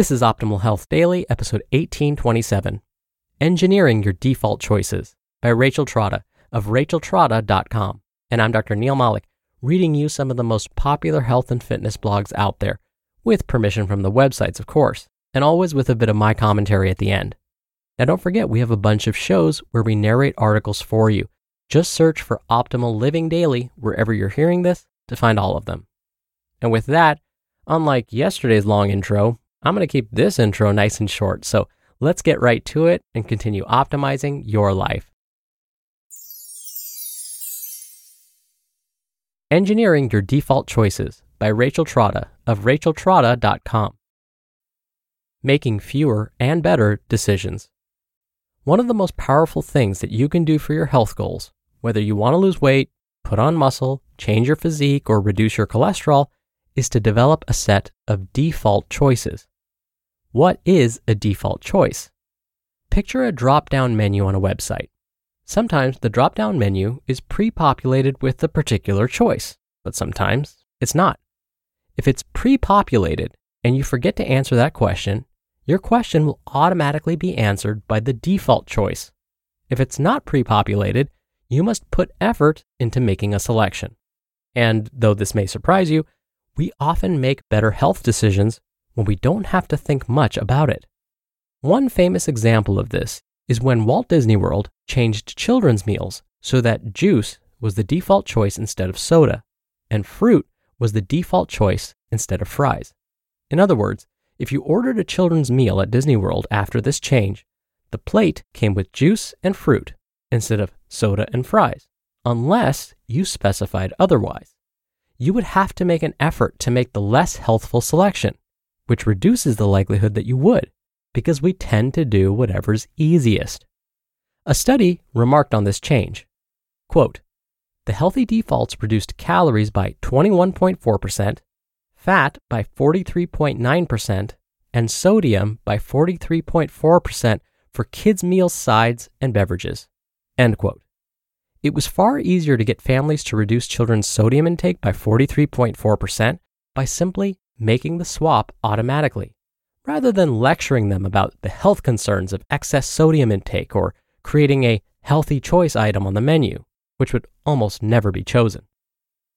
This is Optimal Health Daily, episode 1827 Engineering Your Default Choices by Rachel Trotta of racheltrotta.com. And I'm Dr. Neal Malik, reading you some of the most popular health and fitness blogs out there, with permission from the websites, of course, and always with a bit of my commentary at the end. Now, don't forget, we have a bunch of shows where we narrate articles for you. Just search for Optimal Living Daily wherever you're hearing this to find all of them. And with that, unlike yesterday's long intro, I'm going to keep this intro nice and short, so let's get right to it and continue optimizing your life. Engineering Your Default Choices by Rachel Trotta of racheltrotta.com. Making fewer and better decisions. One of the most powerful things that you can do for your health goals, whether you want to lose weight, put on muscle, change your physique, or reduce your cholesterol, is to develop a set of default choices. What is a default choice? Picture a drop down menu on a website. Sometimes the drop down menu is pre populated with a particular choice, but sometimes it's not. If it's pre populated and you forget to answer that question, your question will automatically be answered by the default choice. If it's not pre populated, you must put effort into making a selection. And though this may surprise you, we often make better health decisions when we don't have to think much about it. One famous example of this is when Walt Disney World changed children's meals so that juice was the default choice instead of soda, and fruit was the default choice instead of fries. In other words, if you ordered a children's meal at Disney World after this change, the plate came with juice and fruit instead of soda and fries, unless you specified otherwise. You would have to make an effort to make the less healthful selection, which reduces the likelihood that you would, because we tend to do whatever's easiest. A study remarked on this change. Quote, the healthy defaults reduced calories by 21.4%, fat by 43.9%, and sodium by 43.4% for kids' meals, sides and beverages. End quote. It was far easier to get families to reduce children's sodium intake by 43.4% by simply making the swap automatically, rather than lecturing them about the health concerns of excess sodium intake or creating a healthy choice item on the menu, which would almost never be chosen.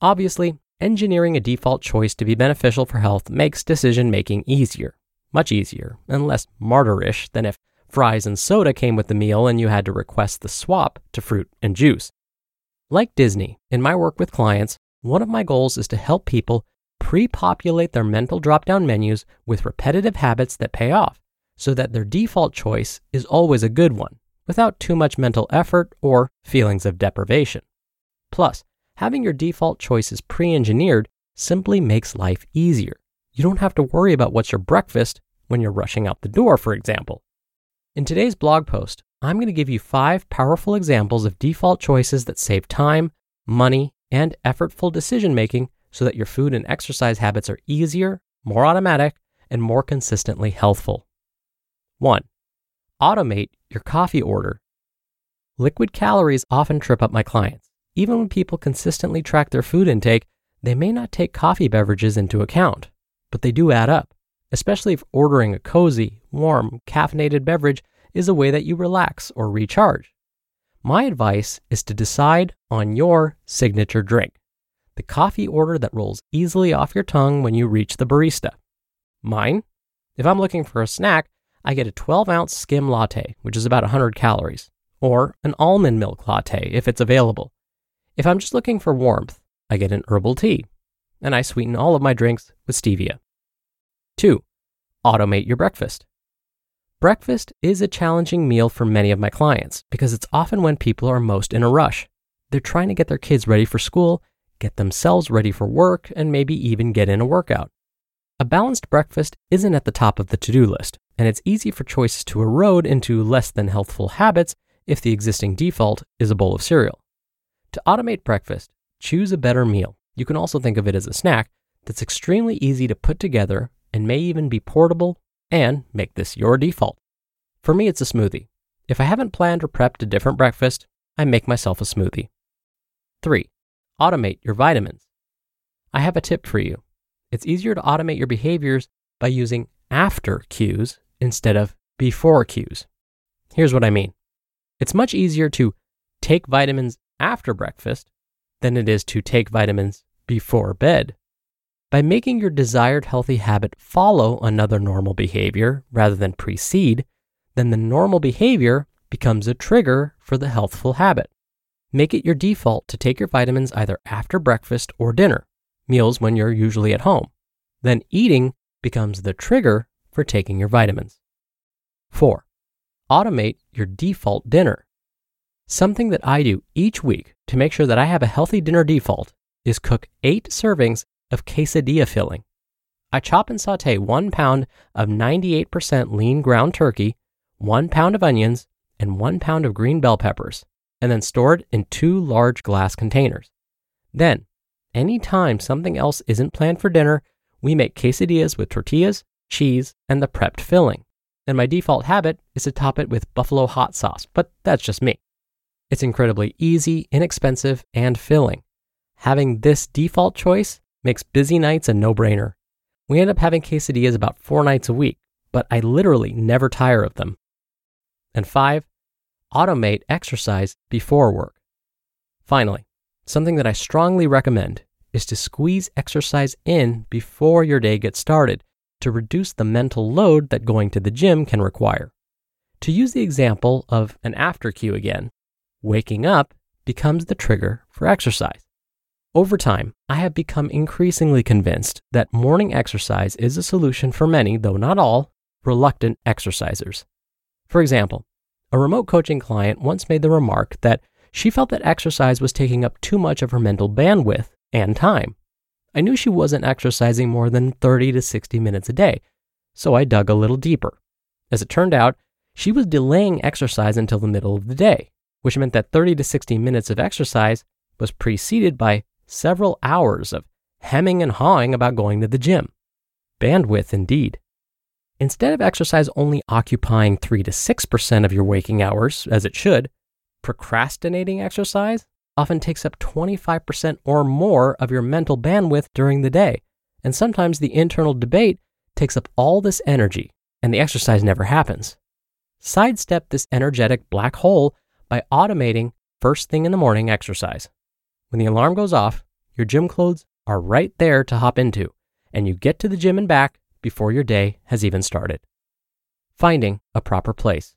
Obviously, engineering a default choice to be beneficial for health makes decision making easier, much easier, and less martyrish than if fries and soda came with the meal and you had to request the swap to fruit and juice. Like Disney, in my work with clients, one of my goals is to help people pre populate their mental drop down menus with repetitive habits that pay off so that their default choice is always a good one without too much mental effort or feelings of deprivation. Plus, having your default choices pre engineered simply makes life easier. You don't have to worry about what's your breakfast when you're rushing out the door, for example. In today's blog post, I'm going to give you five powerful examples of default choices that save time, money, and effortful decision making so that your food and exercise habits are easier, more automatic, and more consistently healthful. 1. Automate your coffee order. Liquid calories often trip up my clients. Even when people consistently track their food intake, they may not take coffee beverages into account, but they do add up, especially if ordering a cozy, warm, caffeinated beverage is a way that you relax or recharge. My advice is to decide on your signature drink, the coffee order that rolls easily off your tongue when you reach the barista. Mine? If I'm looking for a snack, I get a 12 ounce skim latte, which is about 100 calories, or an almond milk latte if it's available. If I'm just looking for warmth, I get an herbal tea, and I sweeten all of my drinks with stevia. 2. Automate your breakfast. Breakfast is a challenging meal for many of my clients because it's often when people are most in a rush. They're trying to get their kids ready for school, get themselves ready for work, and maybe even get in a workout. A balanced breakfast isn't at the top of the to do list, and it's easy for choices to erode into less than healthful habits if the existing default is a bowl of cereal. To automate breakfast, choose a better meal. You can also think of it as a snack that's extremely easy to put together and may even be portable and make this your default. For me, it's a smoothie. If I haven't planned or prepped a different breakfast, I make myself a smoothie. 3. Automate your vitamins. I have a tip for you. It's easier to automate your behaviors by using after cues instead of before cues. Here's what I mean it's much easier to take vitamins after breakfast than it is to take vitamins before bed. By making your desired healthy habit follow another normal behavior rather than precede, then the normal behavior becomes a trigger for the healthful habit. Make it your default to take your vitamins either after breakfast or dinner, meals when you're usually at home. Then eating becomes the trigger for taking your vitamins. 4. Automate your default dinner. Something that I do each week to make sure that I have a healthy dinner default is cook eight servings of quesadilla filling. I chop and saute one pound of 98% lean ground turkey, one pound of onions, and one pound of green bell peppers, and then store it in two large glass containers. Then, anytime something else isn't planned for dinner, we make quesadillas with tortillas, cheese, and the prepped filling. And my default habit is to top it with buffalo hot sauce, but that's just me. It's incredibly easy, inexpensive, and filling. Having this default choice makes busy nights a no brainer. We end up having quesadillas about four nights a week, but I literally never tire of them. And five, automate exercise before work. Finally, something that I strongly recommend is to squeeze exercise in before your day gets started to reduce the mental load that going to the gym can require. To use the example of an after cue again, waking up becomes the trigger for exercise. Over time, I have become increasingly convinced that morning exercise is a solution for many, though not all, reluctant exercisers. For example, a remote coaching client once made the remark that she felt that exercise was taking up too much of her mental bandwidth and time. I knew she wasn't exercising more than 30 to 60 minutes a day, so I dug a little deeper. As it turned out, she was delaying exercise until the middle of the day, which meant that 30 to 60 minutes of exercise was preceded by several hours of hemming and hawing about going to the gym. Bandwidth indeed. Instead of exercise only occupying 3 to 6% of your waking hours, as it should, procrastinating exercise often takes up 25% or more of your mental bandwidth during the day. And sometimes the internal debate takes up all this energy and the exercise never happens. Sidestep this energetic black hole by automating first thing in the morning exercise. When the alarm goes off, your gym clothes are right there to hop into, and you get to the gym and back before your day has even started. Finding a proper place.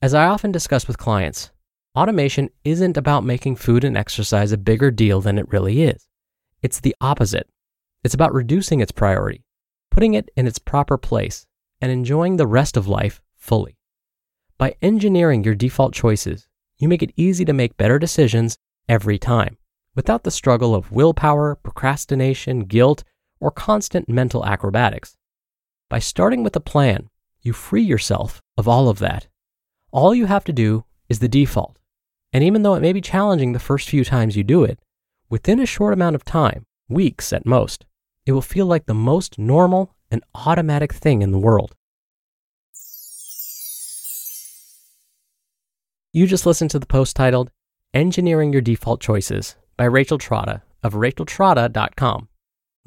As I often discuss with clients, automation isn't about making food and exercise a bigger deal than it really is. It's the opposite. It's about reducing its priority, putting it in its proper place, and enjoying the rest of life fully. By engineering your default choices, you make it easy to make better decisions every time without the struggle of willpower, procrastination, guilt, or constant mental acrobatics. By starting with a plan, you free yourself of all of that. All you have to do is the default. And even though it may be challenging the first few times you do it, within a short amount of time, weeks at most, it will feel like the most normal and automatic thing in the world. You just listened to the post titled Engineering Your Default Choices by Rachel Trotta of racheltrotta.com.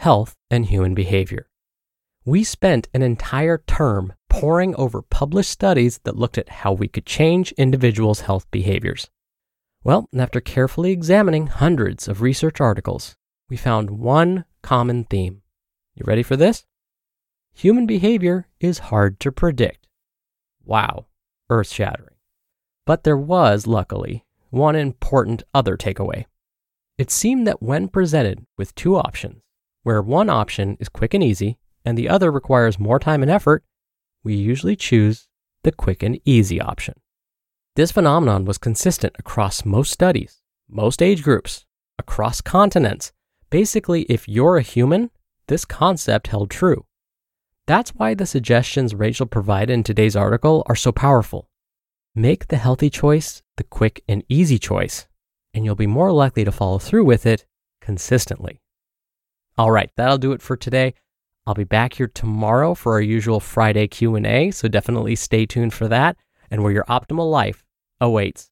Health and Human Behavior. We spent an entire term poring over published studies that looked at how we could change individuals' health behaviors. Well, after carefully examining hundreds of research articles, we found one common theme. You ready for this? Human behavior is hard to predict. Wow, earth shattering. But there was, luckily, one important other takeaway. It seemed that when presented with two options, where one option is quick and easy and the other requires more time and effort, we usually choose the quick and easy option. This phenomenon was consistent across most studies, most age groups, across continents. Basically, if you're a human, this concept held true. That's why the suggestions Rachel provided in today's article are so powerful. Make the healthy choice the quick and easy choice, and you'll be more likely to follow through with it consistently. All right, that'll do it for today. I'll be back here tomorrow for our usual Friday Q&A, so definitely stay tuned for that and where your optimal life awaits.